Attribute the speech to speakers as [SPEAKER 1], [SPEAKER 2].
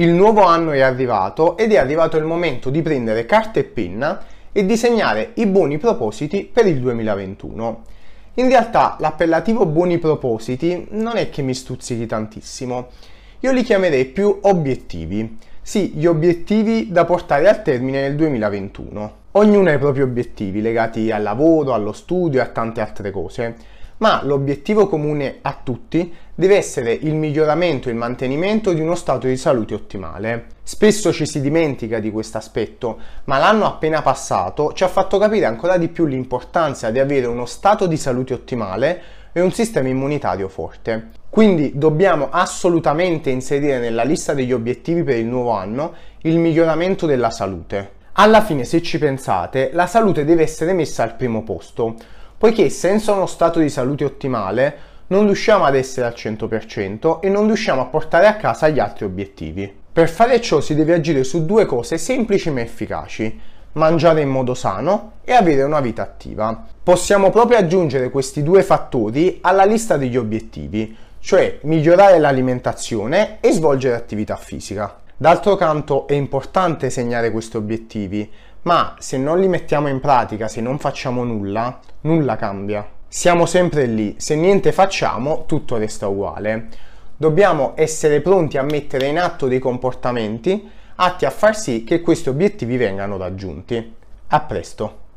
[SPEAKER 1] Il nuovo anno è arrivato ed è arrivato il momento di prendere carta e penna e disegnare i buoni propositi per il 2021. In realtà l'appellativo buoni propositi non è che mi stuzzichi tantissimo. Io li chiamerei più obiettivi. Sì, gli obiettivi da portare al termine nel 2021. Ognuno ha i propri obiettivi legati al lavoro, allo studio e a tante altre cose ma l'obiettivo comune a tutti deve essere il miglioramento e il mantenimento di uno stato di salute ottimale. Spesso ci si dimentica di questo aspetto, ma l'anno appena passato ci ha fatto capire ancora di più l'importanza di avere uno stato di salute ottimale e un sistema immunitario forte. Quindi dobbiamo assolutamente inserire nella lista degli obiettivi per il nuovo anno il miglioramento della salute. Alla fine, se ci pensate, la salute deve essere messa al primo posto poiché senza uno stato di salute ottimale non riusciamo ad essere al 100% e non riusciamo a portare a casa gli altri obiettivi. Per fare ciò si deve agire su due cose semplici ma efficaci, mangiare in modo sano e avere una vita attiva. Possiamo proprio aggiungere questi due fattori alla lista degli obiettivi, cioè migliorare l'alimentazione e svolgere attività fisica. D'altro canto è importante segnare questi obiettivi, ma se non li mettiamo in pratica, se non facciamo nulla, nulla cambia. Siamo sempre lì, se niente facciamo, tutto resta uguale. Dobbiamo essere pronti a mettere in atto dei comportamenti atti a far sì che questi obiettivi vengano raggiunti. A presto!